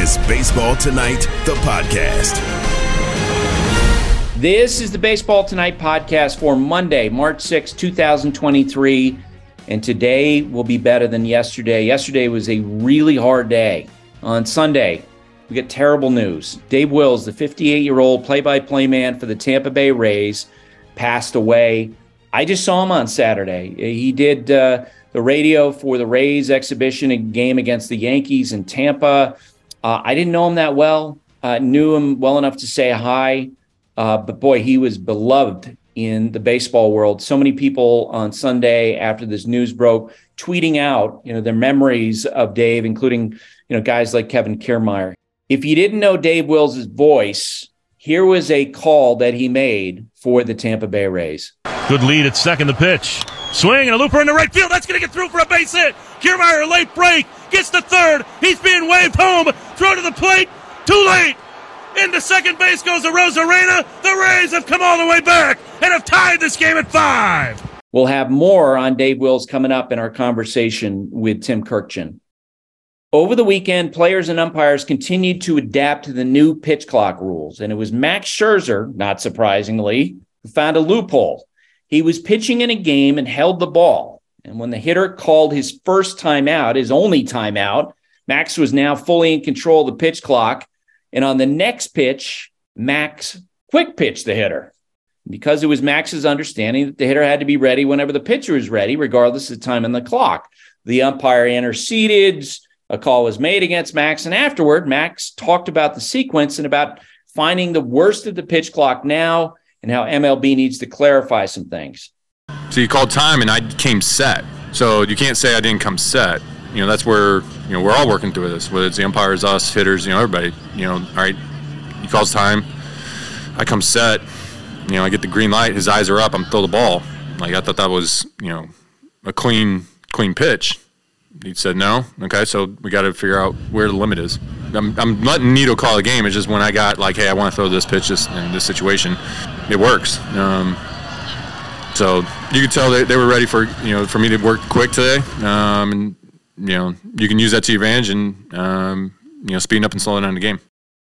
is Baseball Tonight, the podcast. This is the Baseball Tonight podcast for Monday, March 6, 2023. And today will be better than yesterday. Yesterday was a really hard day. On Sunday, we get terrible news. Dave Wills, the 58 year old play by play man for the Tampa Bay Rays, passed away. I just saw him on Saturday. He did uh, the radio for the Rays exhibition game against the Yankees in Tampa. Uh, I didn't know him that well, uh, knew him well enough to say hi. Uh, but boy, he was beloved in the baseball world. So many people on Sunday after this news broke tweeting out, you know, their memories of Dave, including, you know, guys like Kevin Kiermaier. If you didn't know Dave Wills' voice, here was a call that he made for the Tampa Bay Rays. Good lead at second, the pitch. Swing and a looper into right field. That's going to get through for a base hit. Kiermaier, late break, gets to third. He's being waved home. Throw to the plate. Too late. Into second base goes Arozarena. The Rays have come all the way back and have tied this game at five. We'll have more on Dave Wills coming up in our conversation with Tim Kurkjian. Over the weekend, players and umpires continued to adapt to the new pitch clock rules, and it was Max Scherzer, not surprisingly, who found a loophole. He was pitching in a game and held the ball. And when the hitter called his first timeout, his only timeout, Max was now fully in control of the pitch clock. And on the next pitch, Max quick pitched the hitter. Because it was Max's understanding that the hitter had to be ready whenever the pitcher was ready, regardless of time on the clock. The umpire interceded, a call was made against Max, and afterward, Max talked about the sequence and about finding the worst of the pitch clock now and how MLB needs to clarify some things. So you called time and I came set. So you can't say I didn't come set. You know, that's where, you know, we're all working through this, whether it's the umpires, us, hitters, you know, everybody. You know, all right, he calls time. I come set. You know, I get the green light. His eyes are up. I'm throw the ball. Like I thought that was, you know, a clean, clean pitch. He said no. Okay, so we got to figure out where the limit is. I'm, I'm letting Nido call the game. It's just when I got like, hey, I want to throw this pitch in this situation, it works. Um, so you could tell they, they were ready for you know for me to work quick today, um, and you know you can use that to your advantage and um, you know speeding up and slowing down the game.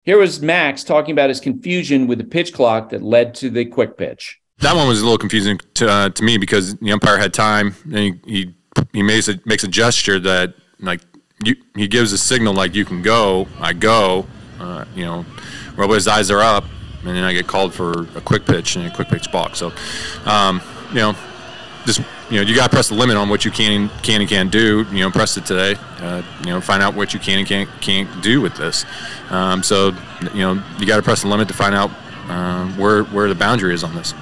Here was Max talking about his confusion with the pitch clock that led to the quick pitch. That one was a little confusing to, uh, to me because the umpire had time and he, he he makes a makes a gesture that like you, he gives a signal like you can go. I go. Uh, you know, Robles' eyes are up, and then I get called for a quick pitch and a quick pitch balk. So, um, you know, just you know, you got to press the limit on what you can can and can't do. You know, press it today. Uh, you know, find out what you can and can't can't do with this. Um, so, you know, you got to press the limit to find out uh, where where the boundary is on this.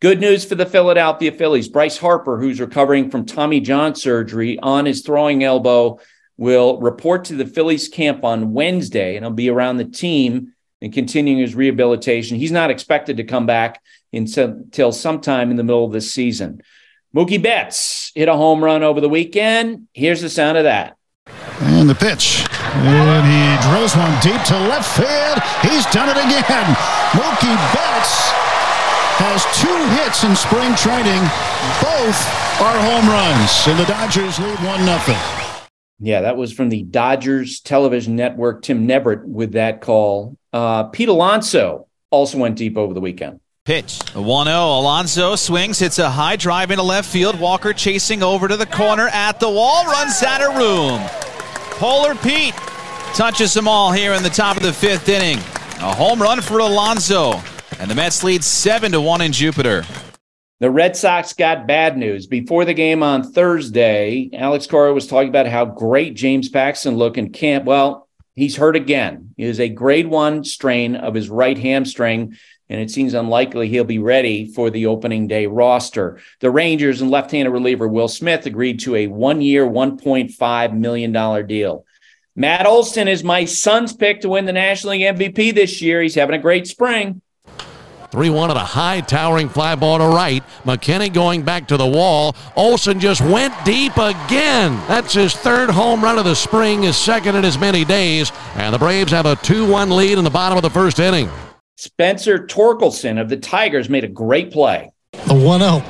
Good news for the Philadelphia Phillies. Bryce Harper, who's recovering from Tommy John surgery on his throwing elbow, will report to the Phillies camp on Wednesday and he'll be around the team and continuing his rehabilitation. He's not expected to come back until sometime in the middle of this season. Mookie Betts hit a home run over the weekend. Here's the sound of that. And the pitch. And he drills one deep to left field. He's done it again. Mookie Betts has two hits in spring training. Both are home runs, and the Dodgers lead 1 nothing. Yeah, that was from the Dodgers television network. Tim Neverett with that call. Uh, Pete Alonso also went deep over the weekend. Pitch. 1 0. Alonso swings, hits a high drive into left field. Walker chasing over to the corner at the wall, runs out of room. Polar Pete touches them all here in the top of the fifth inning. A home run for Alonso. And the Mets lead 7 to 1 in Jupiter. The Red Sox got bad news. Before the game on Thursday, Alex Cora was talking about how great James Paxton looked in camp. Well, he's hurt again. He is a grade one strain of his right hamstring, and it seems unlikely he'll be ready for the opening day roster. The Rangers and left handed reliever Will Smith agreed to a one year, $1.5 million deal. Matt Olson is my son's pick to win the National League MVP this year. He's having a great spring. 3 1 at a high towering fly ball to right. McKinney going back to the wall. Olson just went deep again. That's his third home run of the spring, his second in as many days. And the Braves have a 2 1 lead in the bottom of the first inning. Spencer Torkelson of the Tigers made a great play. The 1 0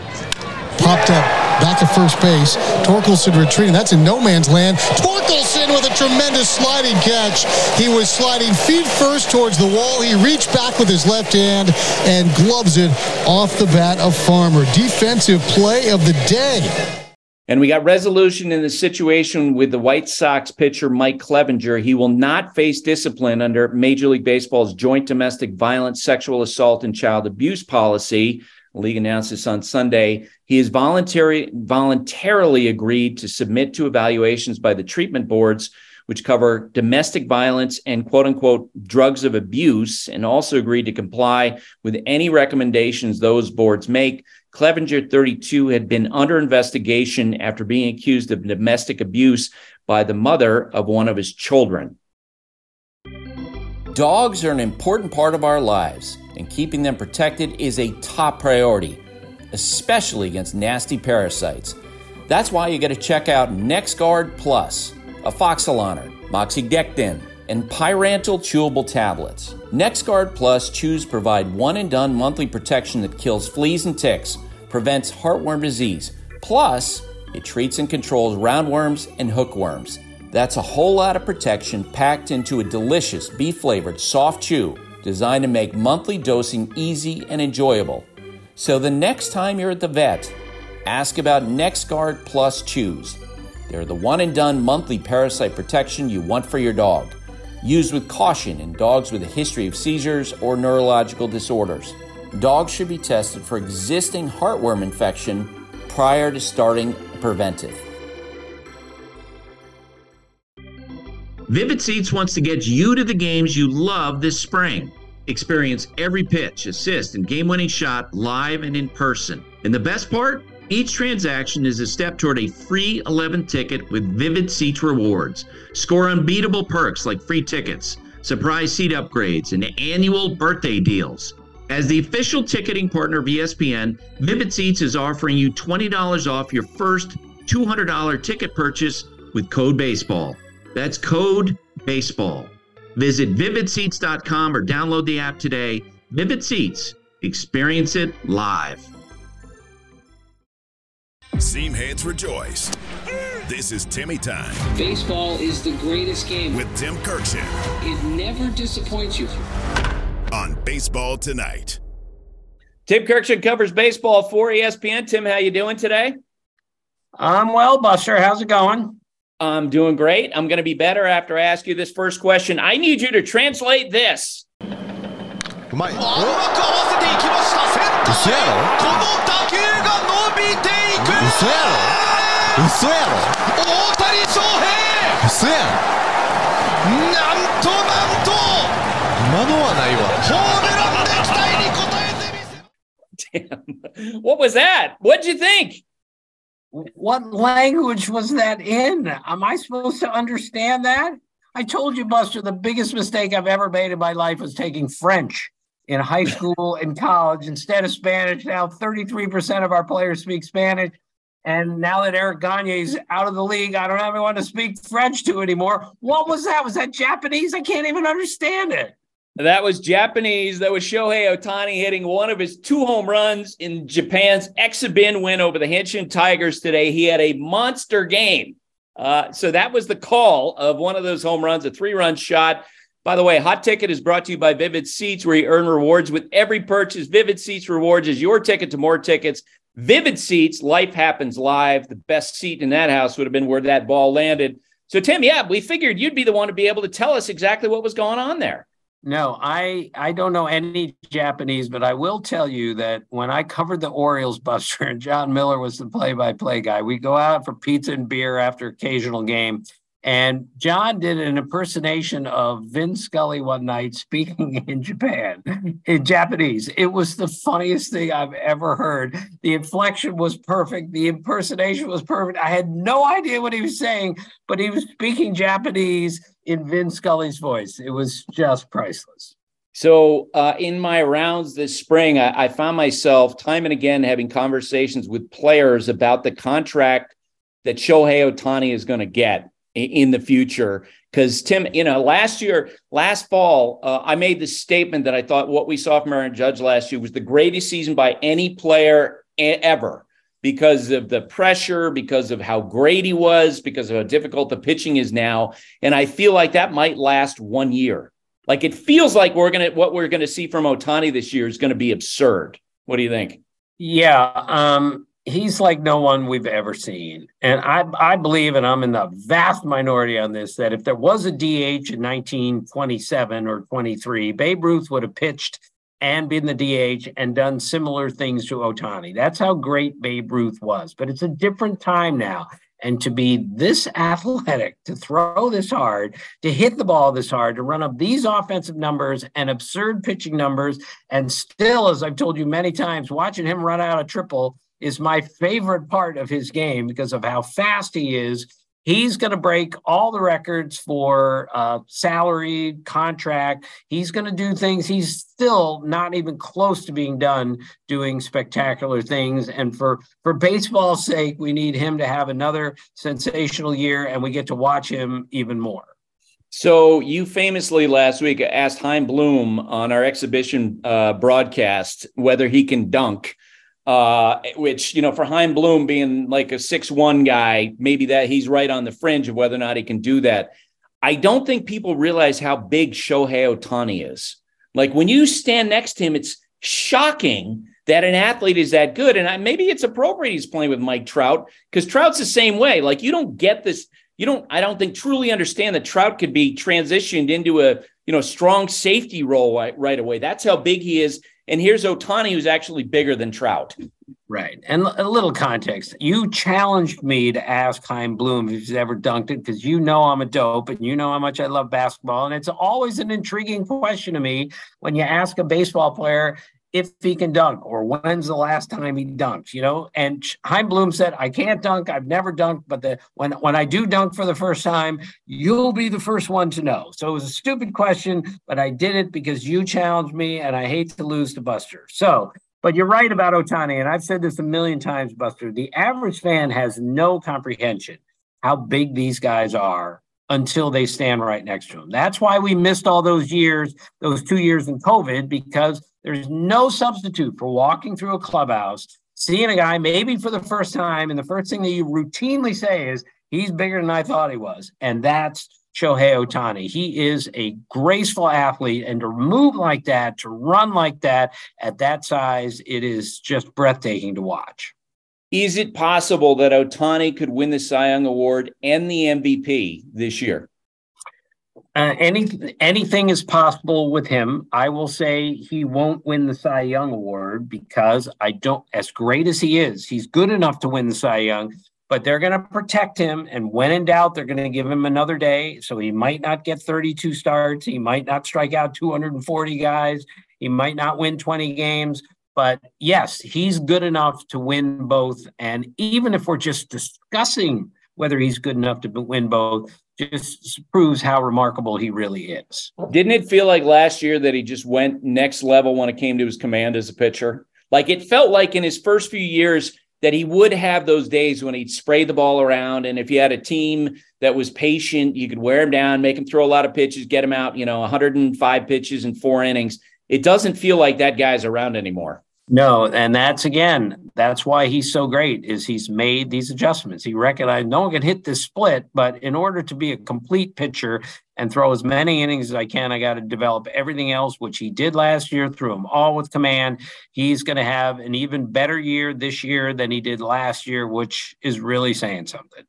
popped up back at first base. Torkelson retreating. That's in no man's land. Torkelson with a tremendous sliding catch. He was sliding feet first towards the wall. He reached back with his left hand and gloves it off the bat of Farmer. Defensive play of the day. And we got resolution in the situation with the White Sox pitcher Mike Clevinger. He will not face discipline under Major League Baseball's joint domestic violence, sexual assault, and child abuse policy. The league announced this on Sunday. He has voluntary, voluntarily agreed to submit to evaluations by the treatment boards, which cover domestic violence and quote unquote drugs of abuse, and also agreed to comply with any recommendations those boards make Clevinger, 32, had been under investigation after being accused of domestic abuse by the mother of one of his children. Dogs are an important part of our lives, and keeping them protected is a top priority, especially against nasty parasites. That's why you got to check out NexGard Plus, a afoxolaner, moxidectin, and pyrantel chewable tablets. NexGard Plus chews provide one and done monthly protection that kills fleas and ticks, prevents heartworm disease. Plus, it treats and controls roundworms and hookworms. That's a whole lot of protection packed into a delicious beef flavored soft chew designed to make monthly dosing easy and enjoyable. So the next time you're at the vet, ask about NexGard Plus Chews. They're the one and done monthly parasite protection you want for your dog used with caution in dogs with a history of seizures or neurological disorders. Dogs should be tested for existing heartworm infection prior to starting preventive. Vivid Seats wants to get you to the games you love this spring. Experience every pitch, assist, and game winning shot live and in person. And the best part? Each transaction is a step toward a free 11 ticket with Vivid Seats rewards. Score unbeatable perks like free tickets, surprise seat upgrades, and annual birthday deals. As the official ticketing partner of ESPN, Vivid Seats is offering you $20 off your first $200 ticket purchase with code BASEBALL. That's code BASEBALL. Visit vividseats.com or download the app today. Vivid Seats. Experience it live. Seam heads rejoice. This is Timmy time. Baseball is the greatest game. With Tim Kurkjian. It never disappoints you. On Baseball Tonight. Tim Kurkjian covers baseball for ESPN. Tim, how you doing today? I'm well, Buster. How's it going? I'm doing great. I'm going to be better after I ask you this first question. I need you to translate this. うまい。うまく合わせていきました。センターへ。この打球が伸びていく。嘘やろ。嘘やろ。大谷翔平。嘘やん。なんとなんと。今のはないわ。ホームランで期待に応えてみせ。Damn. What was that? What'd you think? What language was that in? Am I supposed to understand that? I told you, Buster, the biggest mistake I've ever made in my life was taking French in high school and college instead of Spanish. Now 33% of our players speak Spanish. And now that Eric Gagne's out of the league, I don't have anyone to speak French to anymore. What was that? Was that Japanese? I can't even understand it. That was Japanese. That was Shohei Ohtani hitting one of his two home runs in Japan's Exibin win over the Hanshin Tigers today. He had a monster game. Uh, so that was the call of one of those home runs, a three run shot. By the way, Hot Ticket is brought to you by Vivid Seats, where you earn rewards with every purchase. Vivid Seats Rewards is your ticket to more tickets. Vivid Seats, life happens live. The best seat in that house would have been where that ball landed. So, Tim, yeah, we figured you'd be the one to be able to tell us exactly what was going on there. No, I I don't know any Japanese, but I will tell you that when I covered the Orioles, Buster and Jon Miller was the play-by-play guy. We go out for pizza and beer after occasional game, and John did an impersonation of Vin Scully one night speaking in Japan, in Japanese. It was the funniest thing I've ever heard. The inflection was perfect. The impersonation was perfect. I had no idea what he was saying, but he was speaking Japanese in Vin Scully's voice. It was just priceless. So, uh, in my rounds this spring, I, I found myself time and again having conversations with players about the contract that Shohei Ohtani is going to get in the future. Because Tim, you know, last year, last fall, uh, I made the statement that I thought what we saw from Aaron Judge last year was the greatest season by any player ever. because of the pressure, because of how great he was, because of how difficult the pitching is now. And I feel like that might last one year. Like it feels like we're gonna what we're gonna see from Ohtani this year is gonna be absurd. What do you think? Yeah, um, he's like no one we've ever seen. And I I believe, and I'm in the vast minority on this, that if there was a DH in 1927 or 23, Babe Ruth would have pitched and been the DH and done similar things to Ohtani. That's how great Babe Ruth was. But it's a different time now. And to be this athletic, to throw this hard, to hit the ball this hard, to run up these offensive numbers and absurd pitching numbers, and still, as I've told you many times, watching him run out a triple is my favorite part of his game because of how fast he is He's going to break all the records for uh, salary, contract. He's going to do things he's still not even close to being done doing spectacular things. And for for baseball's sake, we need him to have another sensational year, and we get to watch him even more. So you famously last week asked Chaim Bloom on our exhibition uh, broadcast whether he can dunk uh, which you know for Chaim Bloom being like a six one guy, maybe that he's right on the fringe of whether or not he can do that. I don't think people realize how big Shohei Ohtani is. Like when you stand next to him, it's shocking that an athlete is that good. And I, maybe it's appropriate he's playing with Mike Trout because Trout's the same way. Like you don't get this. You don't. I don't think truly understand that Trout could be transitioned into a you know strong safety role right, right away. That's how big he is and here's Ohtani, who's actually bigger than Trout. Right. And a little context. You challenged me to ask Chaim Bloom if he's ever dunked it because you know I'm a dope and you know how much I love basketball. And it's always an intriguing question to me when you ask a baseball player if he can dunk or when's the last time he dunked, you know? And Chaim Bloom said, I can't dunk. I've never dunked, but the, when, when I do dunk for the first time, you'll be the first one to know. So it was a stupid question, but I did it because you challenged me and I hate to lose to Buster. So, but you're right about Ohtani. And I've said this a million times, Buster. The average fan has no comprehension how big these guys are until they stand right next to him. That's why we missed all those years, those two years in COVID, because there's no substitute for walking through a clubhouse, seeing a guy maybe for the first time, and the first thing that you routinely say is, he's bigger than I thought he was. And that's Shohei Ohtani. He is a graceful athlete, and to move like that, to run like that at that size, it is just breathtaking to watch. Is it possible that Ohtani could win the Cy Young Award and the MVP this year? Uh, any anything is possible with him. I will say he won't win the Cy Young award because I don't. As great as he is, he's good enough to win the Cy Young. But they're going to protect him, and when in doubt, they're going to give him another day. So he might not get 32 starts. He might not strike out 240 guys. He might not win 20 games. But yes, he's good enough to win both. And even if we're just discussing whether he's good enough to win both, just proves how remarkable he really is. Didn't it feel like last year that he just went next level when it came to his command as a pitcher? Like it felt like in his first few years that he would have those days when he'd spray the ball around. And if you had a team that was patient, you could wear him down, make him throw a lot of pitches, get him out, you know, 105 pitches in four innings. It doesn't feel like that guy's around anymore. No, and that's again, that's why he's so great is he's made these adjustments. He recognized no one can hit this split, but in order to be a complete pitcher and throw as many innings as I can, I got to develop everything else, which he did last year, threw them all with command. He's going to have an even better year this year than he did last year, which is really saying something.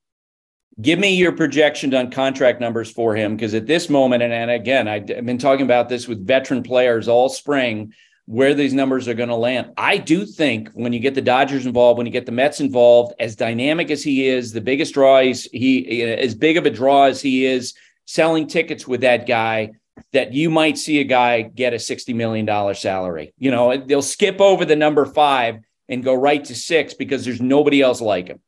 Give me your projection on contract numbers for him, because at this moment, and, and again, I've been talking about this with veteran players all spring where these numbers are going to land. I do think when you get the Dodgers involved, when you get the Mets involved, as dynamic as he is, the biggest draw he eh, as big of a draw as he is selling tickets with that guy that you might see a guy get a $60 million salary. You know, they'll skip over the number five and go right to six because there's nobody else like him.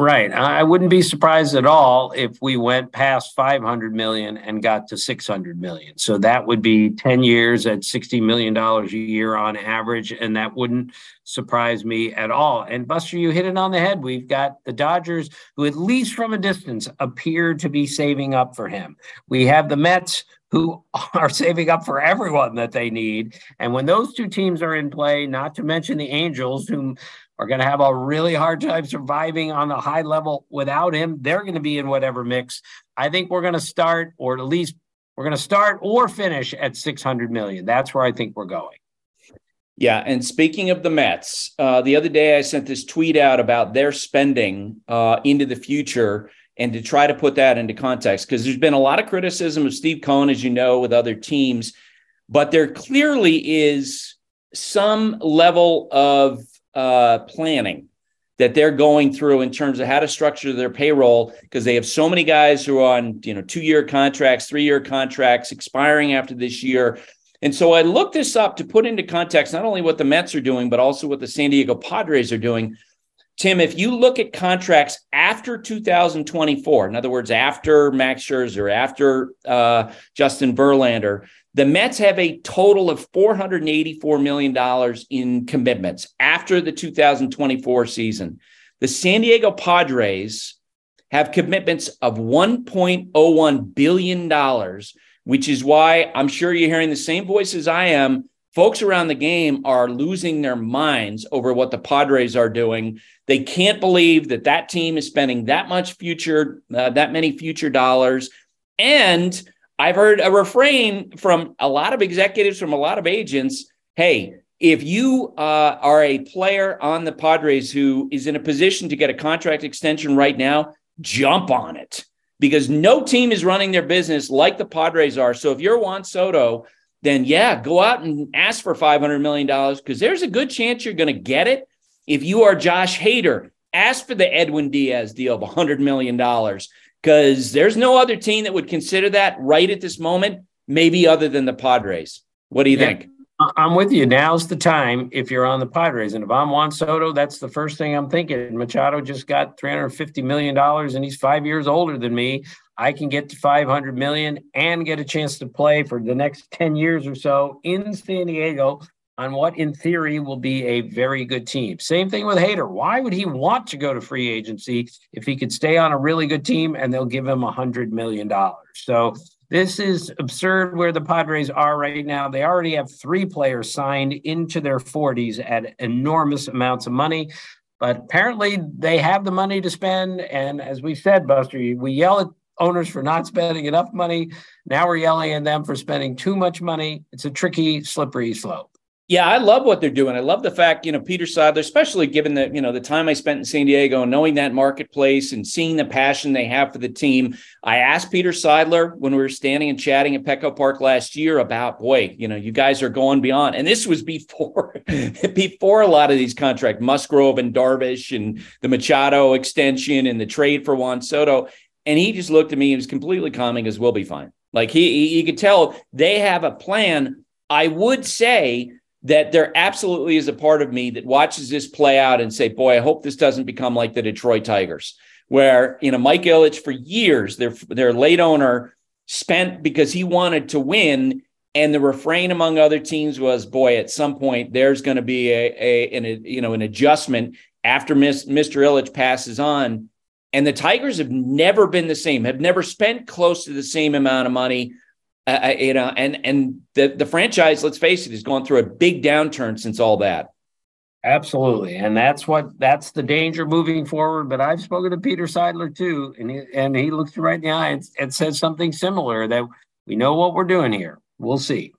Right. I wouldn't be surprised at all if we went past 500 million and got to 600 million. So that would be 10 years at 60 million dollars a year on average and that wouldn't surprise me at all. And Buster, you hit it on the head. We've got the Dodgers who at least from a distance appear to be saving up for him. We have the Mets who are saving up for everyone that they need. And when those two teams are in play, not to mention the Angels, whom are going to have a really hard time surviving on the high level without him. They're going to be in whatever mix. I think we're going to start, or at least we're going to start or finish at 600 million. That's where I think we're going. Yeah, and speaking of the Mets, uh, the other day I sent this tweet out about their spending uh, into the future and to try to put that into context because there's been a lot of criticism of Steve Cohen, as you know, with other teams, but there clearly is some level of uh, planning that they're going through in terms of how to structure their payroll because they have so many guys who are on you know two year contracts, three year contracts expiring after this year. And so I looked this up to put into context not only what the Mets are doing, but also what the San Diego Padres are doing. Tim, if you look at contracts after 2024, in other words, after Max Scherzer, after uh, Justin Verlander, the Mets have a total of $484 million in commitments after the 2024 season. The San Diego Padres have commitments of $1.01 billion, which is why I'm sure you're hearing the same voices I am folks around the game are losing their minds over what the Padres are doing. They can't believe that that team is spending that much future, uh, that many future dollars. And I've heard a refrain from a lot of executives, from a lot of agents hey, if you uh, are a player on the Padres who is in a position to get a contract extension right now, jump on it because no team is running their business like the Padres are. So if you're Juan Soto, then yeah, go out and ask for $500 million because there's a good chance you're going to get it. If you are Josh Hader, ask for the Edwin Diaz deal of $100 million because there's no other team that would consider that right at this moment, maybe other than the Padres. What do you yeah. think? I'm with you. Now's the time if you're on the Padres. And if I'm Juan Soto, that's the first thing I'm thinking. Machado just got $350 million and he's five years older than me. I can get to 500 million and get a chance to play for the next 10 years or so in San Diego on what in theory will be a very good team. Same thing with Hader. Why would he want to go to free agency if he could stay on a really good team and they'll give him a hundred million dollars? So this is absurd where the Padres are right now. They already have three players signed into their 40s at enormous amounts of money. But apparently, they have the money to spend. And as we said, Buster, we yell at owners for not spending enough money. Now we're yelling at them for spending too much money. It's a tricky, slippery slope. Yeah, I love what they're doing. I love the fact, you know, Peter Seidler, especially given the, you know, the time I spent in San Diego and knowing that marketplace and seeing the passion they have for the team. I asked Peter Seidler when we were standing and chatting at Petco Park last year about, boy, you know, you guys are going beyond. And this was before before a lot of these contracts, Musgrove and Darvish and the Machado extension and the trade for Juan Soto. And he just looked at me and was completely calming as we'll be fine. Like he, he could tell they have a plan. I would say that there absolutely is a part of me that watches this play out and say, boy, I hope this doesn't become like the Detroit Tigers, where, you know, Mike Ilitch for years, their, their late owner spent because he wanted to win. And the refrain among other teams was, boy, at some point there's going to be a, a, an, a, you know, an adjustment after Mr. Ilitch passes on and the Tigers have never been the same, have never spent close to the same amount of money. Uh, you know, and and the the franchise, let's face it, has gone through a big downturn since all that. Absolutely, and that's what that's the danger moving forward. But I've spoken to Peter Seidler too, and he, and he looks right in the eye and, and says something similar that we know what we're doing here. We'll see.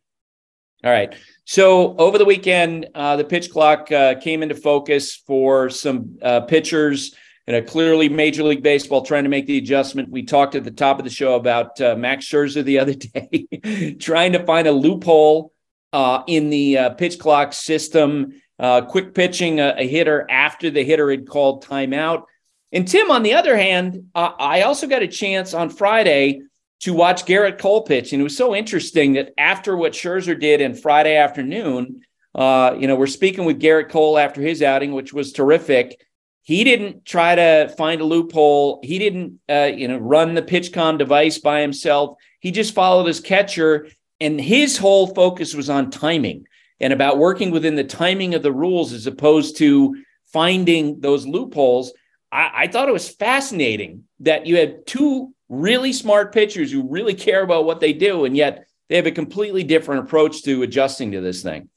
All right. So over the weekend, uh, the pitch clock uh, came into focus for some uh, pitchers you know, clearly Major League Baseball trying to make the adjustment. We talked at the top of the show about uh, Max Scherzer the other day, trying to find a loophole uh, in the uh, pitch clock system, uh, quick pitching a, a, hitter after the hitter had called timeout. And Tim, on the other hand, I also got a chance on Friday to watch Gerrit Cole pitch, and it was so interesting that after what Scherzer did in Friday afternoon, uh, you know, we're speaking with Gerrit Cole after his outing, which was terrific he didn't try to find a loophole. He didn't, uh, you know, run the PitchCom device by himself. He just followed his catcher, and his whole focus was on timing and about working within the timing of the rules as opposed to finding those loopholes. I, I thought it was fascinating that you had two really smart pitchers who really care about what they do, and yet they have a completely different approach to adjusting to this thing.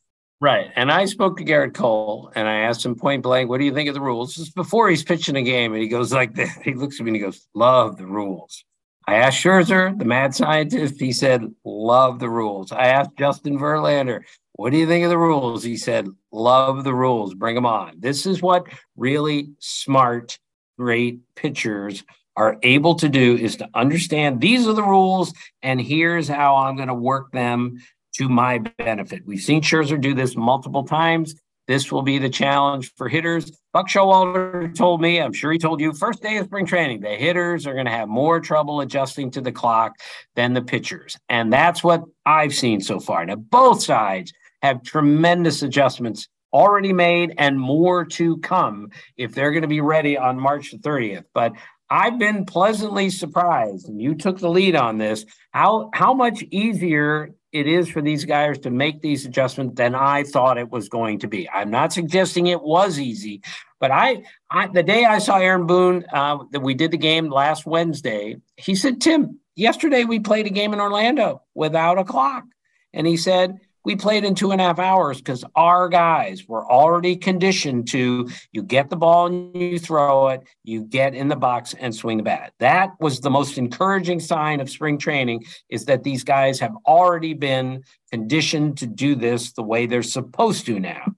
Right. And I spoke to Gerrit Cole and I asked him point blank, what do you think of the rules? Just before he's pitching a game. And he goes like this. He looks at me and he goes, Love the rules. I asked Scherzer, the mad scientist. He said, Love the rules. I asked Justin Verlander, what do you think of the rules? He said, Love the rules. Bring them on. This is what really smart, great pitchers are able to do is to understand these are the rules and here's how I'm going to work them to my benefit. We've seen Scherzer do this multiple times. This will be the challenge for hitters. Buck Showalter told me, I'm sure he told you, first day of spring training, the hitters are going to have more trouble adjusting to the clock than the pitchers. And that's what I've seen so far. Now, both sides have tremendous adjustments already made and more to come if they're going to be ready on March the 30th. But I've been pleasantly surprised, and you took the lead on this, how how much easier it is for these guys to make these adjustments than I thought it was going to be. I'm not suggesting it was easy, but I, I the day I saw Aaron Boone uh, that we did the game last Wednesday, he said, "Tim, yesterday we played a game in Orlando without a clock," and he said we played in two and a half hours because our guys were already conditioned to you get the ball and you throw it, you get in the box and swing the bat. That was the most encouraging sign of spring training is that these guys have already been conditioned to do this the way they're supposed to now.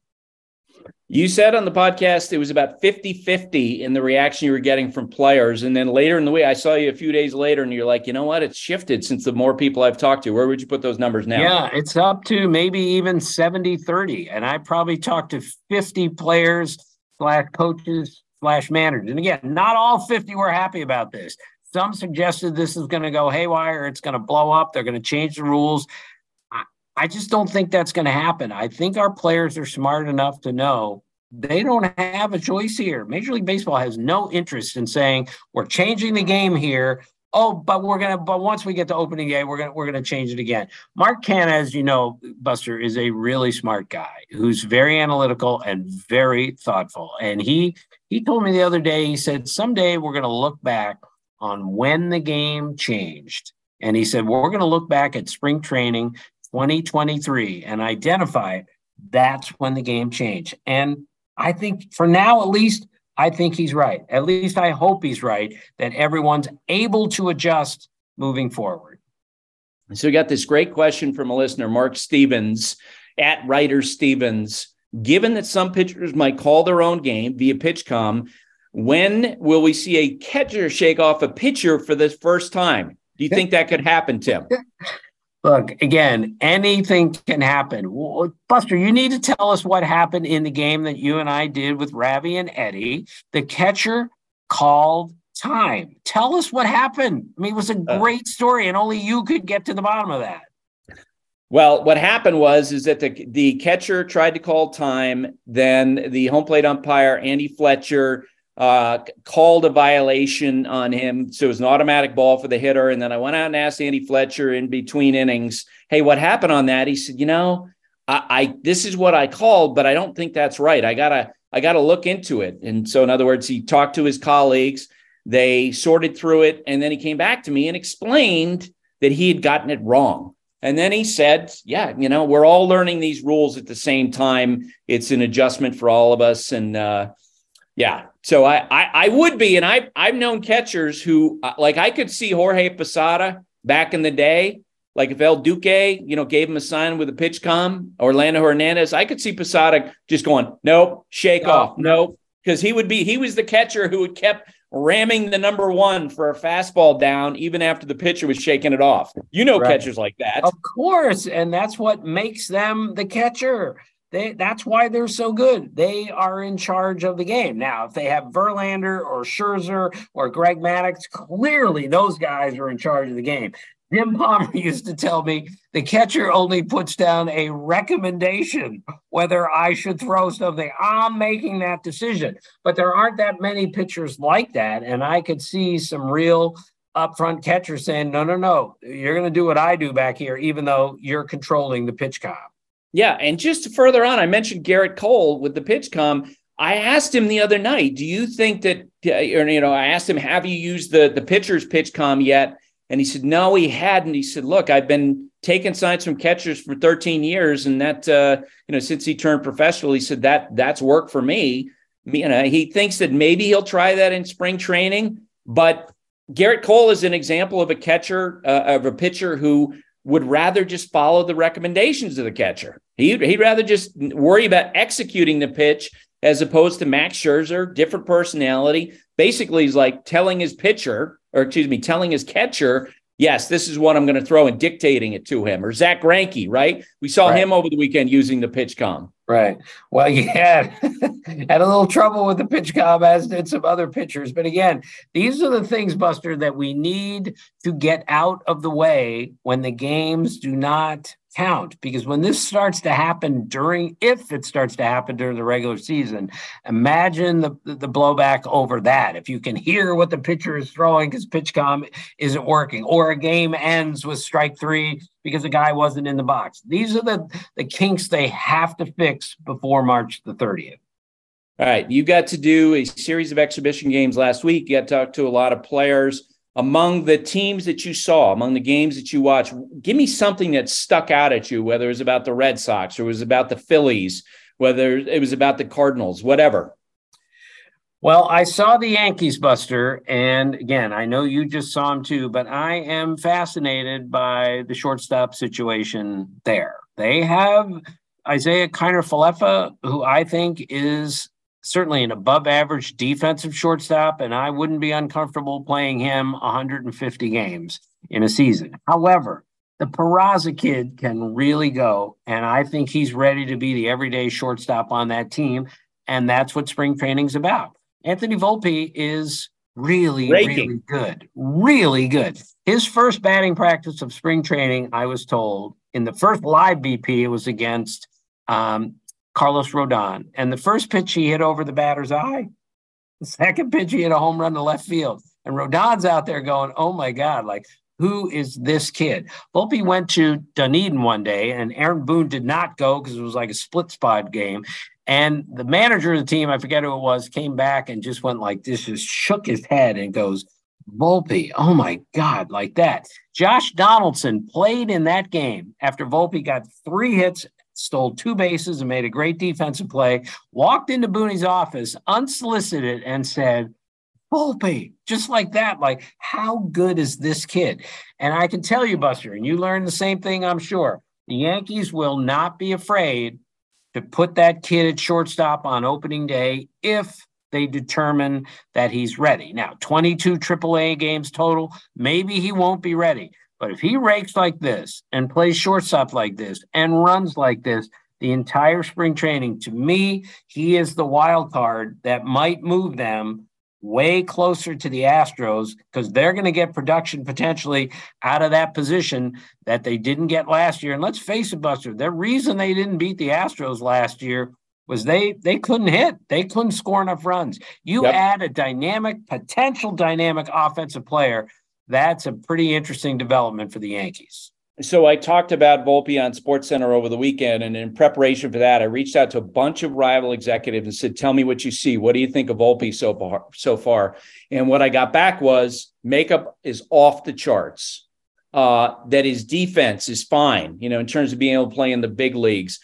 You said on the podcast it was about 50 50 in the reaction you were getting from players. And then later in the week, I saw you a few days later and you're like, you know what? It's shifted since the more people I've talked to. Where would you put those numbers now? Yeah, it's up to maybe even 70 30. And I probably talked to 50 players slash coaches slash managers. And again, not all 50 were happy about this. Some suggested this is going to go haywire, it's going to blow up, they're going to change the rules. I just don't think that's going to happen. I think our players are smart enough to know they don't have a choice here. Major League Baseball has no interest in saying we're changing the game here. Oh, but we're gonna. But once we get to opening day, we're gonna we're gonna change it again. Mark Canha, as you know, Buster is a really smart guy who's very analytical and very thoughtful. And he he told me the other day. He said someday we're gonna look back on when the game changed. And he said, we're going to look back at spring training 2023 and identify that's when the game changed. And I think for now, at least, I think he's right. At least I hope he's right that everyone's able to adjust moving forward. So we got this great question from a listener, Mark Stevens at Writer Stevens. Given that some pitchers might call their own game via PitchCom, when will we see a catcher shake off a pitcher for the first time? Do you think that could happen, Tim? Look, again, anything can happen. Buster, you need to tell us what happened in the game that you and I did with Ravi and Eddie. The catcher called time. Tell us what happened. I mean, it was a uh. great story, and only you could get to the bottom of that. Well, what happened was is that the the catcher tried to call time. Then the home plate umpire Andy Fletcher uh, called a violation on him. So it was an automatic ball for the hitter. And then I went out and asked Andy Fletcher in between innings, hey, what happened on that? He said, you know, I, I this is what I called, but I don't think that's right. I gotta I gotta look into it. And so in other words, he talked to his colleagues, they sorted through it, and then he came back to me and explained that he had gotten it wrong. And then he said, Yeah, you know, we're all learning these rules at the same time. It's an adjustment for all of us. And uh, yeah, so I, I, I would be, and I I've known catchers who uh, like I could see Jorge Posada back in the day. Like if El Duque, you know, gave him a sign with a PitchCom, Orlando Hernandez, I could see Posada just going, nope, shake off, nope, because he would be he was the catcher who had kept ramming the number one for a fastball down even after the pitcher was shaking it off. You know, right. catchers like that, of course, and that's what makes them the catcher. They, that's why they're so good. They are in charge of the game. Now, if they have Verlander or Scherzer or Greg Maddux, clearly those guys are in charge of the game. Jim Palmer used to tell me the catcher only puts down a recommendation whether I should throw something. I'm making that decision. But there aren't that many pitchers like that. And I could see some real upfront catchers saying, no, no, no, you're going to do what I do back here, even though you're controlling the PitchCom. Yeah, and just further on, I mentioned Gerrit Cole with the PitchCom. I asked him the other night, do you think that, or, you know, I asked him, have you used the the pitcher's PitchCom yet? And he said, no, he hadn't. He said, look, I've been taking signs from catchers for 13 years. And that, uh, you know, since he turned professional, he said that that's worked for me. You know, he thinks that maybe he'll try that in spring training, but Gerrit Cole is an example of a catcher, uh, of a pitcher who would rather just follow the recommendations of the catcher. He'd, he'd rather just worry about executing the pitch as opposed to Max Scherzer, different personality. Basically, he's like telling his pitcher, or excuse me, telling his catcher, yes, this is what I'm going to throw and dictating it to him. Or Zack Greinke, right? We saw right. him over the weekend using the PitchCom. Right. Well, you had had a little trouble with the PitchCom, as did some other pitchers. But again, these are the things, Buster, that we need to get out of the way when the games do not count because when this starts to happen during if it starts to happen during the regular season imagine the the blowback over that. If you can hear what the pitcher is throwing because pitchcom isn't working or a game ends with strike three because the guy wasn't in the box. These are the the kinks they have to fix before march the 30th all right you got to do a series of exhibition games last week. You got to talk to a lot of players among the teams that you saw, among the games that you watched, give me something that stuck out at you, whether it was about the Red Sox or it was about the Phillies, whether it was about the Cardinals, whatever. Well, I saw the Yankees, Buster, and again, I know you just saw them too, but I am fascinated by the shortstop situation there. They have Isaiah Kiner-Falefa, who I think is certainly an above average defensive shortstop, and I wouldn't be uncomfortable playing him 150 games in a season. However, the Peraza kid can really go, and I think he's ready to be the everyday shortstop on that team, and that's what spring training's about. Anthony Volpe is really, Raking. really good, really good. His first batting practice of spring training, I was told, in the first live BP, it was against um, Carlos Rodon. And the first pitch he hit over the batter's eye. The second pitch he hit a home run to left field. And Rodon's out there going, oh my God, like, who is this kid? Volpe went to Dunedin one day, and Aaron Boone did not go because it was like a split spot game. And the manager of the team, I forget who it was, came back and just went like this, just shook his head and goes, Volpe, oh my God, like that. Josh Donaldson played in that game after Volpe got three hits stole two bases and made a great defensive play, walked into Booney's office unsolicited and said, Volpe, just like that. Like, how good is this kid? And I can tell you, Buster, and you learned the same thing, I'm sure. The Yankees will not be afraid to put that kid at shortstop on opening day if they determine that he's ready. Now, 22 AAA games total. Maybe he won't be ready. But if he rakes like this and plays shortstop like this and runs like this the entire spring training, to me, he is the wild card that might move them way closer to the Astros because they're going to get production potentially out of that position that they didn't get last year. And let's face it, Buster, the reason they didn't beat the Astros last year was they they couldn't hit. They couldn't score enough runs. You yep. add a dynamic, potential dynamic offensive player that's a pretty interesting development for the Yankees. So I talked about Volpe on Sports Center over the weekend, and in preparation for that, I reached out to a bunch of rival executives and said, "Tell me what you see. What do you think of Volpe so far?" So far, and what I got back was makeup is off the charts. Uh, that his defense is fine, you know, in terms of being able to play in the big leagues.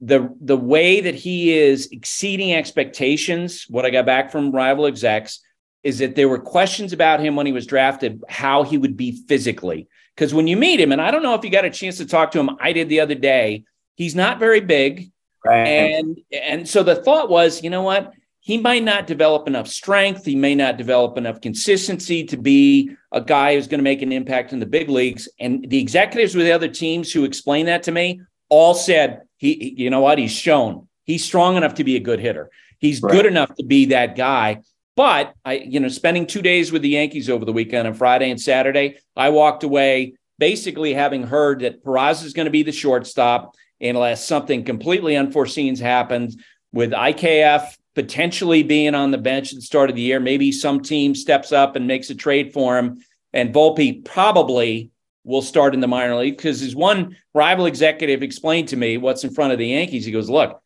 The the way that he is exceeding expectations, what I got back from rival execs, is that there were questions about him when he was drafted, how he would be physically. Because when you meet him, and I don't know if you got a chance to talk to him, I did the other day. He's not very big, right. and and so the thought was, you know what? He might not develop enough strength. He may not develop enough consistency to be a guy who's going to make an impact in the big leagues. And the executives with the other teams who explained that to me all said, he, you know what? He's shown he's strong enough to be a good hitter. He's right. good enough to be that guy. But I, you know, spending two days with the Yankees over the weekend on Friday and Saturday, I walked away basically having heard that Peraza is going to be the shortstop, unless something completely unforeseen happens with IKF potentially being on the bench at the start of the year. Maybe some team steps up and makes a trade for him, and Volpe probably will start in the minor league because his one rival executive explained to me what's in front of the Yankees. He goes, "Look,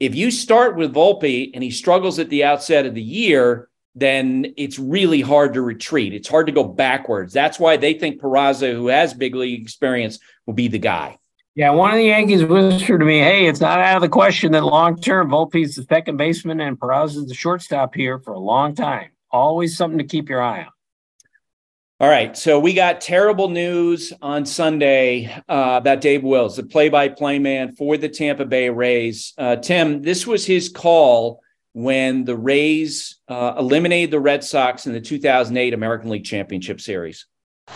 if you start with Volpe and he struggles at the outset of the year." Then it's really hard to retreat. It's hard to go backwards. That's why they think Peraza, who has big league experience, will be the guy. Yeah, one of the Yankees whispered to me, "Hey, it's not out of the question that long term Volpe's the second baseman and Peraza's the shortstop here for a long time. Always something to keep your eye on." All right, so we got terrible news on Sunday uh, about Dave Wills, the play-by-play man for the Tampa Bay Rays. Uh, Tim, this was his call when the Rays uh, eliminated the Red Sox in the 2008 American League Championship Series.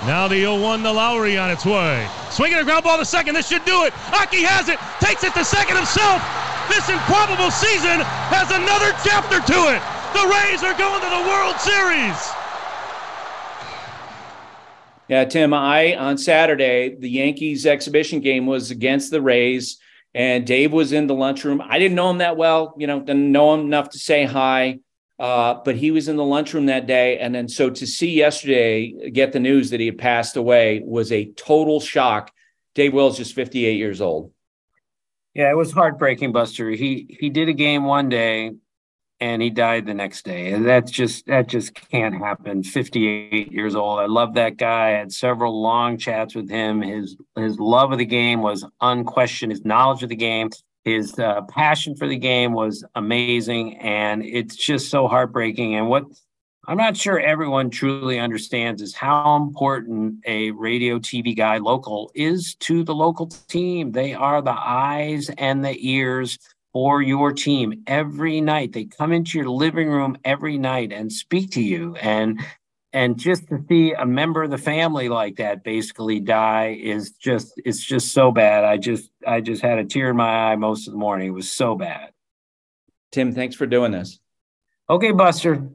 Now the 0-1 to Lowrie on its way. Swinging a ground ball to second. This should do it. Aki has it. Takes it to second himself. This improbable season has another chapter to it. The Rays are going to the World Series. Yeah, Tim, I on Saturday, the Yankees exhibition game was against the Rays, and Dave was in the lunchroom. I didn't know him that well, you know, didn't know him enough to say hi. Uh, but he was in the lunchroom that day. And then so to see yesterday get the news that he had passed away was a total shock. Dave Wills just 58 years old. Yeah, it was heartbreaking, Buster. He he did a game one day and he died the next day. And that's just that just can't happen. 58 years old. I love that guy. I had several long chats with him. His his love of the game was unquestioned. His knowledge of the game his uh, passion for the game was amazing, and it's just so heartbreaking. And what I'm not sure everyone truly understands is how important a radio TV guy local is to the local team. They are the eyes and the ears for your team. Every night. They come into your living room every night and speak to you. And and just to see a member of the family like that basically die is just it's just so bad. I just i just had a tear in my eye most of the morning. It was so bad. Tim thanks for doing this. Okay buster.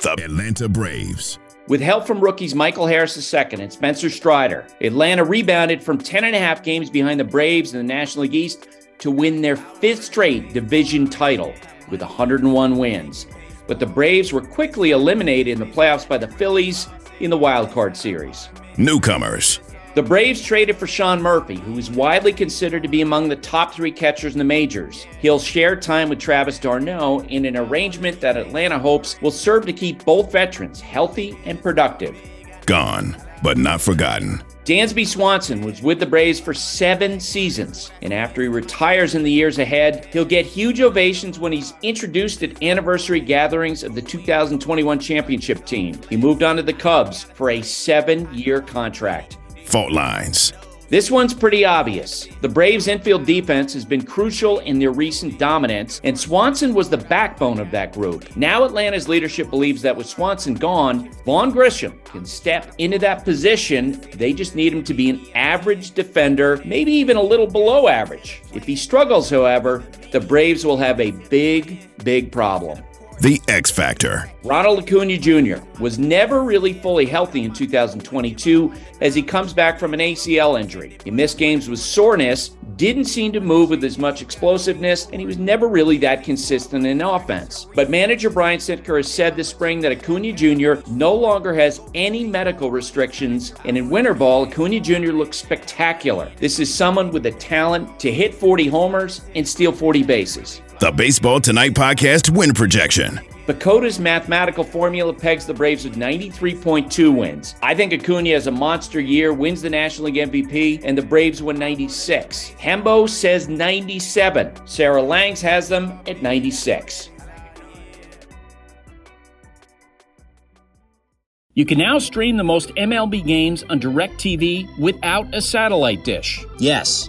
The atlanta braves with help from rookies Michael Harris II and Spencer Strider, Atlanta rebounded from 10 and a half games behind the Braves in the National League East to win their fifth straight division title with 101 wins. But the Braves were quickly eliminated in the playoffs by the Phillies in the wild card series. Newcomers. The Braves traded for Sean Murphy, who is widely considered to be among the top three catchers in the majors. He'll share time with Travis d'Arnaud in an arrangement that Atlanta hopes will serve to keep both veterans healthy and productive. Gone, but not forgotten. Dansby Swanson was with the Braves for seven seasons, and after he retires in the years ahead, he'll get huge ovations when he's introduced at anniversary gatherings of the 2021 championship team. He moved on to the Cubs for a seven year contract. Fault lines. This one's pretty obvious. The Braves' infield defense has been crucial in their recent dominance, and Swanson was the backbone of that group. Now, Atlanta's leadership believes that with Swanson gone, Vaughn Grissom can step into that position. They just need him to be an average defender, maybe even a little below average. If he struggles, however, the Braves will have a big, big problem the X Factor. Ronald Acuna Jr. was never really fully healthy in 2022 as he comes back from an ACL injury. He missed games with soreness, didn't seem to move with as much explosiveness, and he was never really that consistent in offense. But manager Brian Snitker has said this spring that Acuna Jr. no longer has any medical restrictions, and in winter ball, Acuna Jr. looks spectacular. This is someone with the talent to hit 40 homers and steal 40 bases. The Baseball Tonight podcast win projection. PECOTA's mathematical formula pegs the Braves with 93.2 wins. I think Acuna has a monster year, wins the National League MVP, and the Braves win 96. Hembo says 97. Sarah Langs has them at 96. You can now stream the most MLB games on DirecTV without a satellite dish. Yes.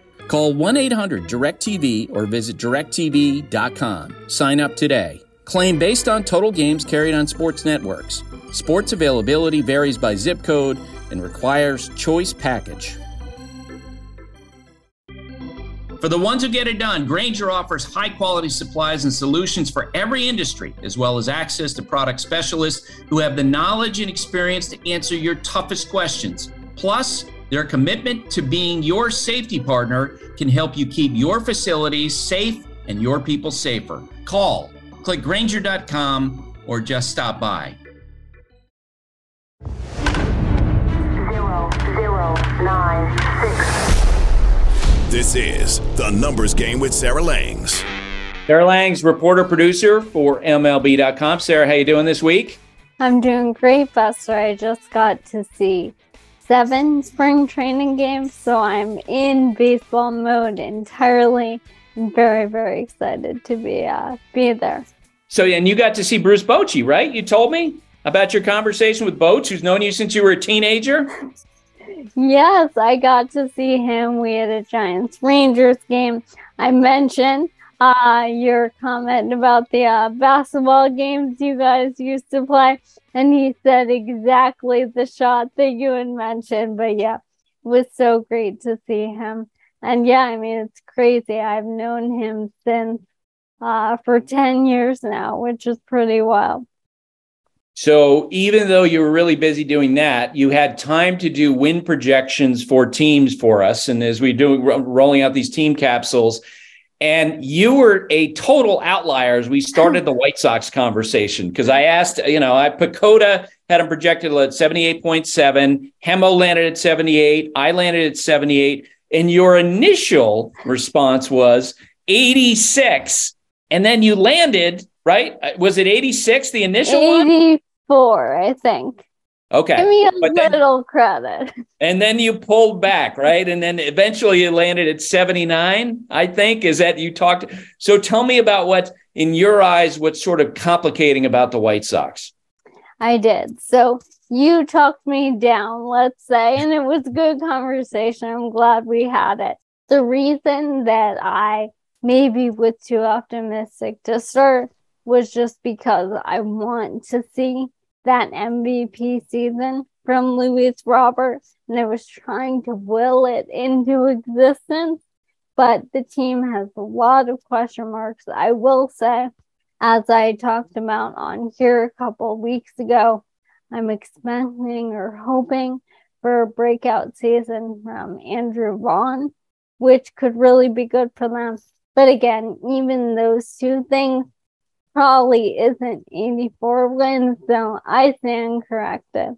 Call 1 800 DirecTV or visit directv.com. Sign up today. Claim based on total games carried on sports networks. Sports availability varies by zip code and requires choice package. For the ones who get it done, Grainger offers high quality supplies and solutions for every industry, as well as access to product specialists who have the knowledge and experience to answer your toughest questions. Plus, their commitment to being your safety partner can help you keep your facilities safe and your people safer. Call, click Grainger.com, or just stop by. Zero, zero, nine, six. This is The Numbers Game with Sarah Langs. Sarah Langs, reporter producer for MLB.com. Sarah, how you doing this week? I'm doing great, Buster. I just got to see seven spring training games, so I'm in baseball mode entirely. I'm very, very excited to be uh, be there. So, and you got to see Bruce Bochy, right? You told me about your conversation with Boch, who's known you since you were a teenager. Yes, I got to see him. We had a Giants Rangers game. I mentioned uh, your comment about the uh, basketball games you guys used to play, and he said exactly the shot that you had mentioned. But yeah, it was so great to see him. And yeah, I mean, it's crazy. I've known him since uh, for 10 years now, which is pretty wild. So even though you were really busy doing that, you had time to do win projections for teams for us. And as we do rolling out these team capsules, and you were a total outlier as we started the White Sox conversation because I asked, you know, I PECOTA had him projected at 78.7, Hembo landed at 78, I landed at 78, and your initial response was 86, and then you landed right? Uh, was it 86, the initial 84, one? I think. Okay. Give me a but little then, credit. And then you pulled back, right? And then eventually you landed at 79, I think. Is that you talked? So tell me about what, in your eyes, what's sort of complicating about the White Sox. I did. So you talked me down, let's say, and it was a good conversation. I'm glad we had it. The reason that I maybe was too optimistic to start was just because I want to see that MVP season from Luis Roberts, and I was trying to will it into existence. But the team has a lot of question marks. I will say, as I talked about on here a couple weeks ago, I'm expecting or hoping for a breakout season from Andrew Vaughn, which could really be good for them. But again, even those two things probably isn't 84 wins, so I stand corrected.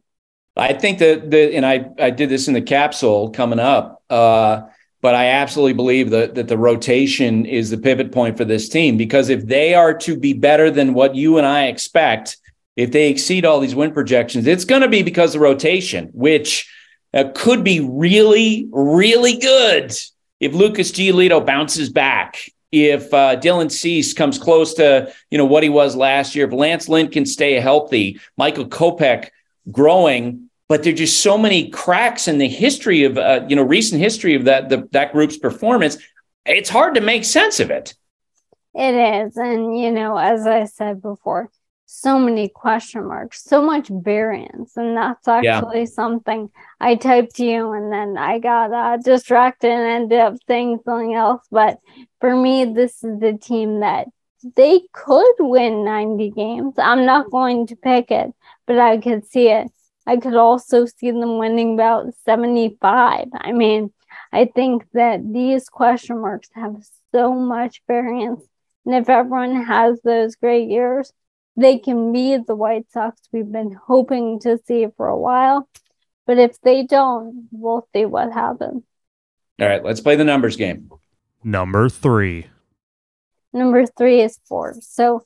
I think that the and I I did this in the capsule coming up, uh, but I absolutely believe that that the rotation is the pivot point for this team because if they are to be better than what you and I expect, if they exceed all these win projections, it's going to be because of rotation, which uh, could be really really good if Lucas Giolito bounces back if uh, Dylan Cease comes close to you know what he was last year, if Lance Lynn can stay healthy, Michael Kopech growing, but there's just so many cracks in the history of uh, you know recent history of that the, that group's performance. It's hard to make sense of it. It is, and you know, as I said before, so many question marks, so much variance. And that's actually yeah. something I typed to you and then I got uh, distracted and ended up saying something else. But for me, this is the team that they could win 90 games. I'm not going to pick it, but I could see it. I could also see them winning about 75. I mean, I think that these question marks have so much variance. And if everyone has those great years, they can be the White Sox we've been hoping to see for a while. But if they don't, we'll see what happens. All right, let's play the numbers game. Number three. Number three is Forbes. So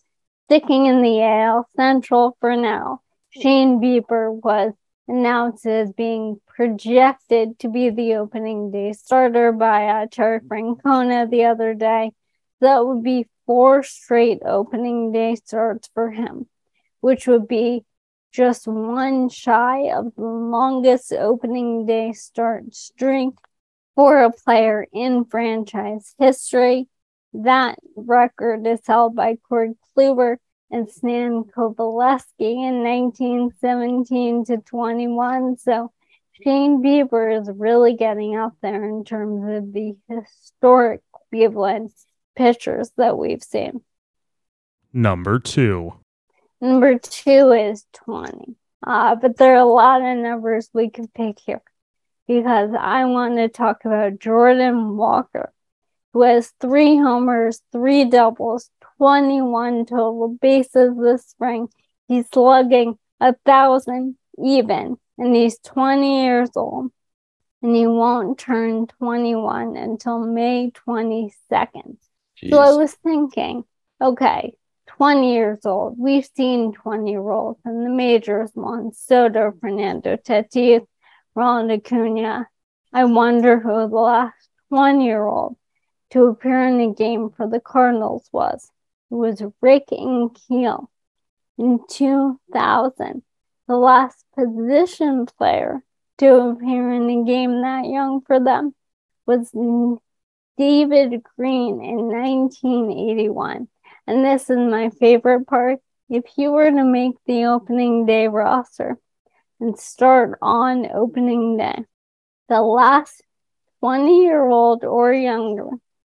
sticking in the AL Central for now, Shane Bieber was announced as being projected to be the opening day starter by uh, Terry Francona the other day. That would be four straight opening day starts for him, which would be just one shy of the longest opening day start streak for a player in franchise history. That record is held by Corey Kluber and Stan Coveleski in 1917 to 21. So Shane Bieber is really getting up there in terms of the historic Cleveland pitchers that we've seen. Number two. Number two is 20. Uh, but there are a lot of numbers we could pick here because I want to talk about Jordan Walker, who has three homers, three doubles, 21 total bases this spring. He's slugging a thousand even, and he's 20 years old, and he won't turn 21 until May 22nd. Jeez. So I was thinking, okay, 20 years old. We've seen 20 year olds in the majors Juan Soto, Fernando Tatis, Ronald Acuna. I wonder who the last 20 year old to appear in a game for the Cardinals was. It was Rick Ankiel in 2000, the last position player to appear in a game that young for them was David Green in 1981. And this is my favorite part. If you were to make the opening day roster and start on opening day, the last 20 year old or younger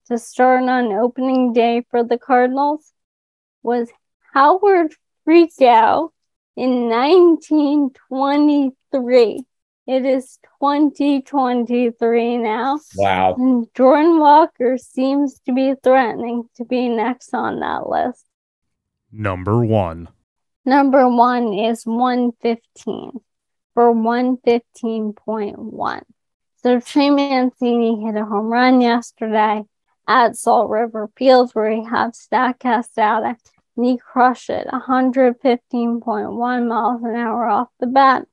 to start on opening day for the Cardinals was Howard Freigau in 1923. It is 2023 now. Wow. And Jordan Walker seems to be threatening to be next on that list. Number one. Number one is 115 for 115.1. So Trey Mancini hit a home run yesterday at Salt River Fields where he has StatCast data and he crushed it 115.1 miles an hour off the bat.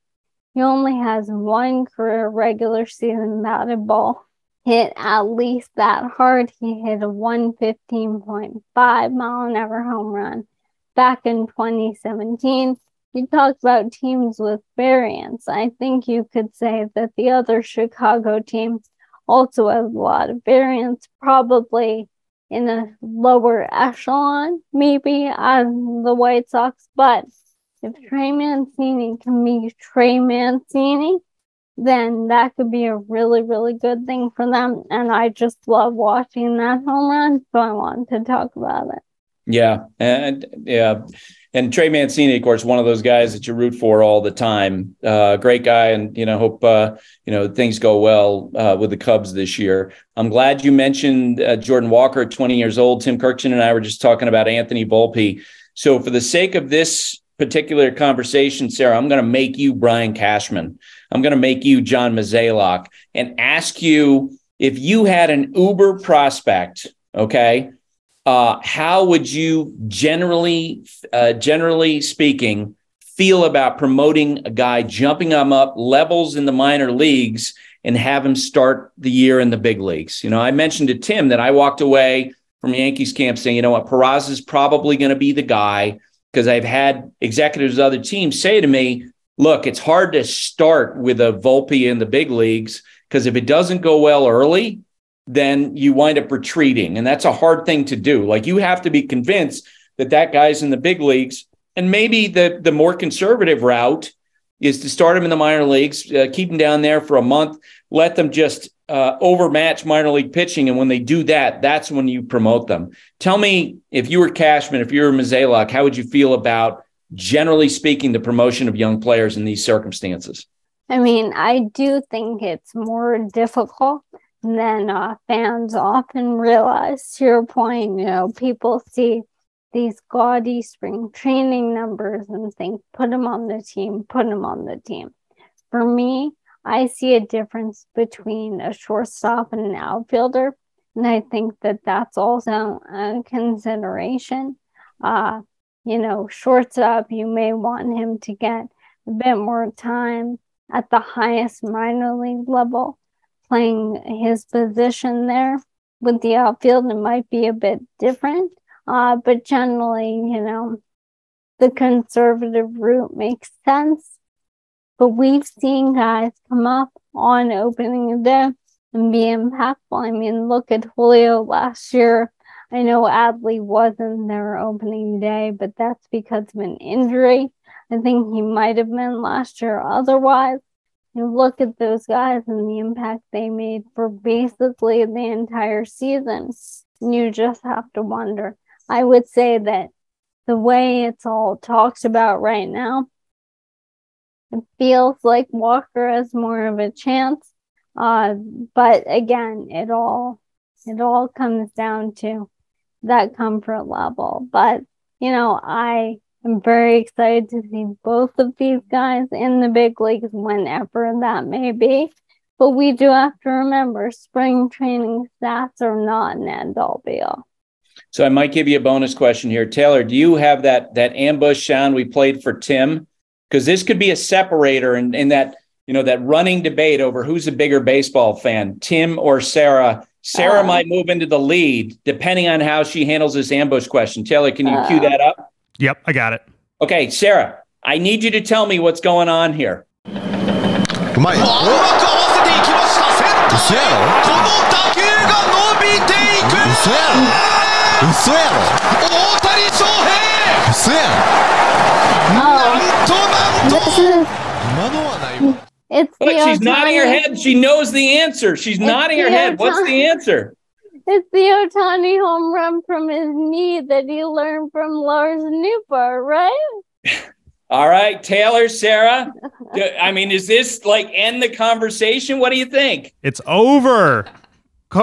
He only has one career regular season batted ball hit at least that hard. He hit a 115.5 mile an hour home run back in 2017. You talked about teams with variance. I think you could say that the other Chicago team also has a lot of variance, probably in a lower echelon, maybe as the White Sox. But if Trey Mancini can be Trey Mancini, then that could be a really, really good thing for them. And I just love watching that home run, so I wanted to talk about it. Yeah, and yeah, and Trey Mancini, of course, one of those guys that you root for all the time. Uh, great guy, and you know, hope uh, you know things go well uh, with the Cubs this year. I'm glad you mentioned uh, Jordan Walker, 20 years old. Tim Kurkjian and I were just talking about Anthony Volpe. So, for the sake of this particular conversation, Sarah, I'm going to make you Brian Cashman. I'm going to make you John Mozeliak and ask you if you had an Uber prospect, okay, uh, how would you generally, uh, generally speaking, feel about promoting a guy, jumping him up levels in the minor leagues and have him start the year in the big leagues? You know, I mentioned to Tim that I walked away from Yankees camp saying, you know what, Peraza is probably going to be the guy because I've had executives of other teams say to me, look, it's hard to start with a Volpe in the big leagues because if it doesn't go well early, then you wind up retreating. And that's a hard thing to do. Like you have to be convinced that that guy's in the big leagues. And maybe the, the more conservative route is to start him in the minor leagues, uh, keep him down there for a month, let them just uh, overmatch minor league pitching. And when they do that, that's when you promote them. Tell me if you were Cashman, if you were Mozeliak, how would you feel about, generally speaking, the promotion of young players in these circumstances? I mean, I do think it's more difficult than uh, fans often realize. To your point, you know, people see these gaudy spring training numbers and think, put them on the team, put them on the team. For me, I see a difference between a shortstop and an outfielder. And I think that that's also a consideration. Uh, you know, shortstop, you may want him to get a bit more time at the highest minor league level, playing his position there. With the outfield, it might be a bit different. Uh, but generally, you know, the conservative route makes sense. But we've seen guys come up on opening day and be impactful. I mean, look at Julio last year. I know Adley wasn't there opening day, but that's because of an injury. I think he might have been last year otherwise. you look at those guys and the impact they made for basically the entire season. You just have to wonder. I would say that the way it's all talked about right now, it feels like Walker has more of a chance. Uh, but again, it all it all comes down to that comfort level. But you know, I am very excited to see both of these guys in the big leagues whenever that may be. But we do have to remember spring training stats are not an end all be all. So I might give you a bonus question here. Taylor, do you have that that ambush sound we played for Tim? because this could be a separator in, in that you know that running debate over who's a bigger baseball fan, Tim or Sarah. Sarah um, might move into the lead depending on how she handles this ambush question. Taylor, can you uh, cue that up? Yep, I got it. Okay, Sarah, I need you to tell me what's going on here. Come. Oh, it's the Look, she's nodding her head. She knows the answer. She's nodding her the head. What's the answer? It's the Ohtani home run from his knee that he learned from Lars Nootbaar, right? All right, Taylor, Sarah. do- I mean, is this like end the conversation? What do you think? It's over.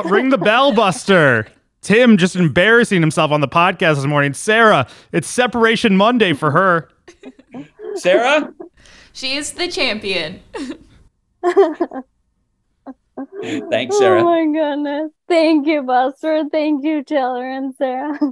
Ring the bell, Buster. Tim just embarrassing himself on the podcast this morning. Sarah, it's Separation Monday for her. Sarah? She is the champion. Thanks, oh Sarah. Oh my goodness. Thank you, Buster. Thank you, Taylor and Sarah.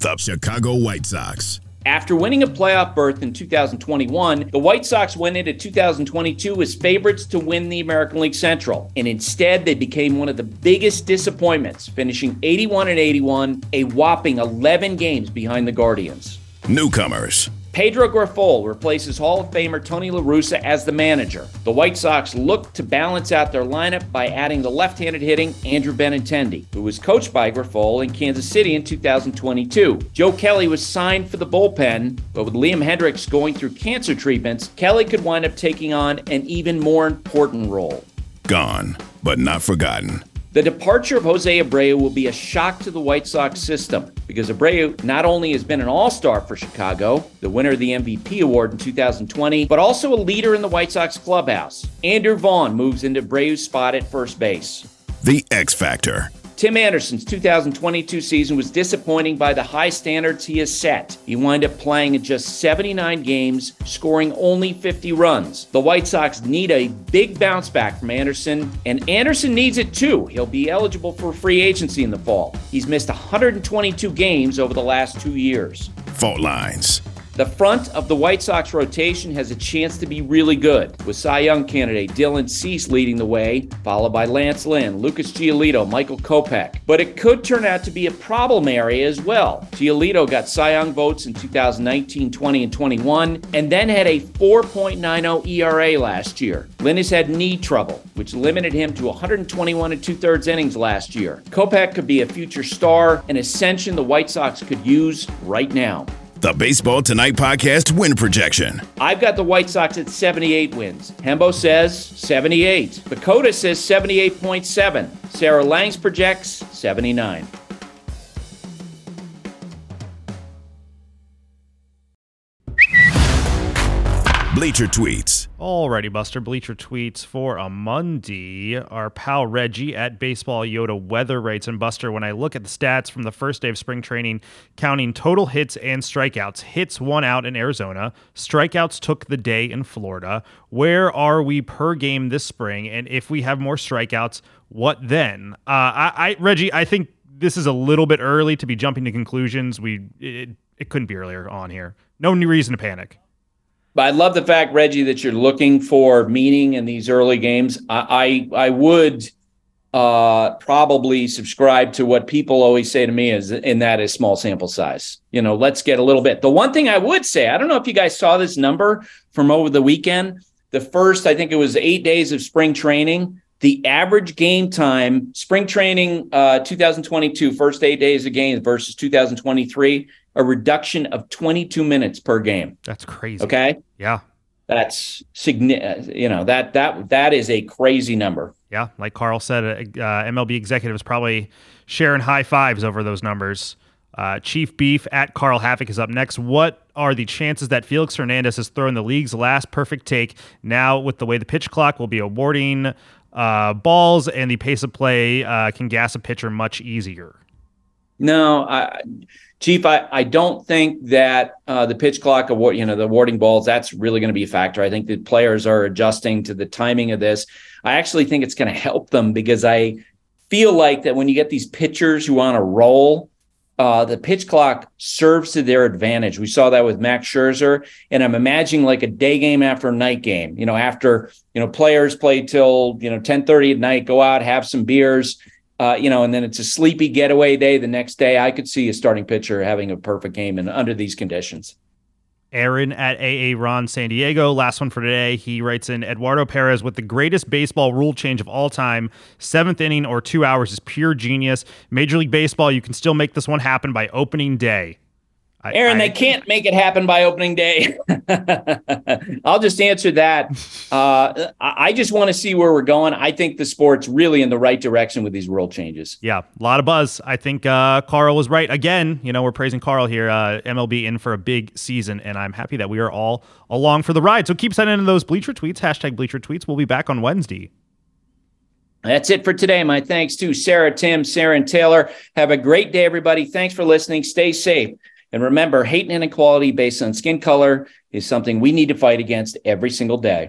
The Chicago White Sox. After winning a playoff berth in 2021, the White Sox went into 2022 as favorites to win the American League Central. And instead, they became one of the biggest disappointments, finishing 81 and 81, a whopping 11 games behind the Guardians. Newcomers. Pedro Grifol replaces Hall of Famer Tony La Russa as the manager. The White Sox look to balance out their lineup by adding the left-handed hitting Andrew Benintendi, who was coached by Grifol in Kansas City in 2022. Joe Kelly was signed for the bullpen, but with Liam Hendriks going through cancer treatments, Kelly could wind up taking on an even more important role. Gone, but not forgotten. The departure of Jose Abreu will be a shock to the White Sox system because Abreu not only has been an all star for Chicago, the winner of the MVP award in 2020, but also a leader in the White Sox clubhouse. Andrew Vaughn moves into Abreu's spot at first base. The X Factor. Tim Anderson's 2022 season was disappointing by the high standards he has set. He wound up playing in just 79 games, scoring only 50 runs. The White Sox need a big bounce back from Anderson, and Anderson needs it too. He'll be eligible for free agency in the fall. He's missed 122 games over the last two years. Fault lines. The front of the White Sox rotation has a chance to be really good, with Cy Young candidate Dylan Cease leading the way, followed by Lance Lynn, Lucas Giolito, Michael Kopech. But it could turn out to be a problem area as well. Giolito got Cy Young votes in 2019, 20, and 21, and then had a 4.90 ERA last year. Lynn has had knee trouble, which limited him to 121 and two thirds innings last year. Kopech could be a future star, an ascension the White Sox could use right now. The Baseball Tonight podcast win projection. I've got the White Sox at 78 wins. Hembo says 78. PECOTA says 78.7. Sarah Langs projects 79. Bleacher tweets. Alrighty, Buster. Bleacher tweets for a Monday. Our pal Reggie at Baseball Yoda weather rates. And Buster, when I look at the stats from the first day of spring training, counting total hits and strikeouts, hits won out in Arizona, strikeouts took the day in Florida. Where are we per game this spring? And if we have more strikeouts, what then? Uh, I, I, Reggie, I think this is a little bit early to be jumping to conclusions. We it, it couldn't be earlier on here. No new reason to panic. But I love the fact, Reggie, that you're looking for meaning in these early games. I I, I would uh, probably subscribe to what people always say to me is, and that is small sample size. You know, let's get a little bit. The one thing I would say, I don't know if you guys saw this number from over the weekend. The first, I think it was eight days of spring training. the average game time, spring training uh, 2022, first eight days of games versus 2023, a reduction of 22 minutes per game. That's crazy. Okay. Yeah. That's significant. You know that that that is a crazy number. Yeah, like Carl said, uh, MLB executives probably sharing high fives over those numbers. Uh, Chief Beef at Carl Havoc is up next. What are the chances that Felix Hernandez has thrown the league's last perfect take now with the way the pitch clock will be awarding uh, balls and the pace of play uh, can gas a pitcher much easier? No, I, Chief, I, I don't think that uh, the pitch clock award, you know, the awarding balls, that's really going to be a factor. I think the players are adjusting to the timing of this. I actually think it's going to help them because I feel like that when you get these pitchers who want to roll, uh, the pitch clock serves to their advantage. We saw that with Max Scherzer, and I'm imagining like a day game after a night game. You know, after you know players play till you know 10:30 at night, go out, have some beers, uh, you know, and then it's a sleepy getaway day the next day. I could see a starting pitcher having a perfect game and under these conditions. Aaron at AA Ron San Diego. Last one for today. He writes in Eduardo Perez with the greatest baseball rule change of all time. Seventh inning or two hours is pure genius. Major League Baseball, you can still make this one happen by opening day. I, Aaron, I, they can't make it happen by opening day. I'll just answer that. Uh, I just want to see where we're going. I think the sport's really in the right direction with these rule changes. Yeah, a lot of buzz. I think uh, Carl was right. Again, you know, we're praising Carl here. Uh, MLB in for a big season, and I'm happy that we are all along for the ride. So keep sending in those Bleacher tweets. Hashtag Bleacher tweets. We'll be back on Wednesday. That's it for today. My thanks to Sarah, Tim, Sarah, and Taylor. Have a great day, everybody. Thanks for listening. Stay safe. And remember, hate and inequality based on skin color is something we need to fight against every single day.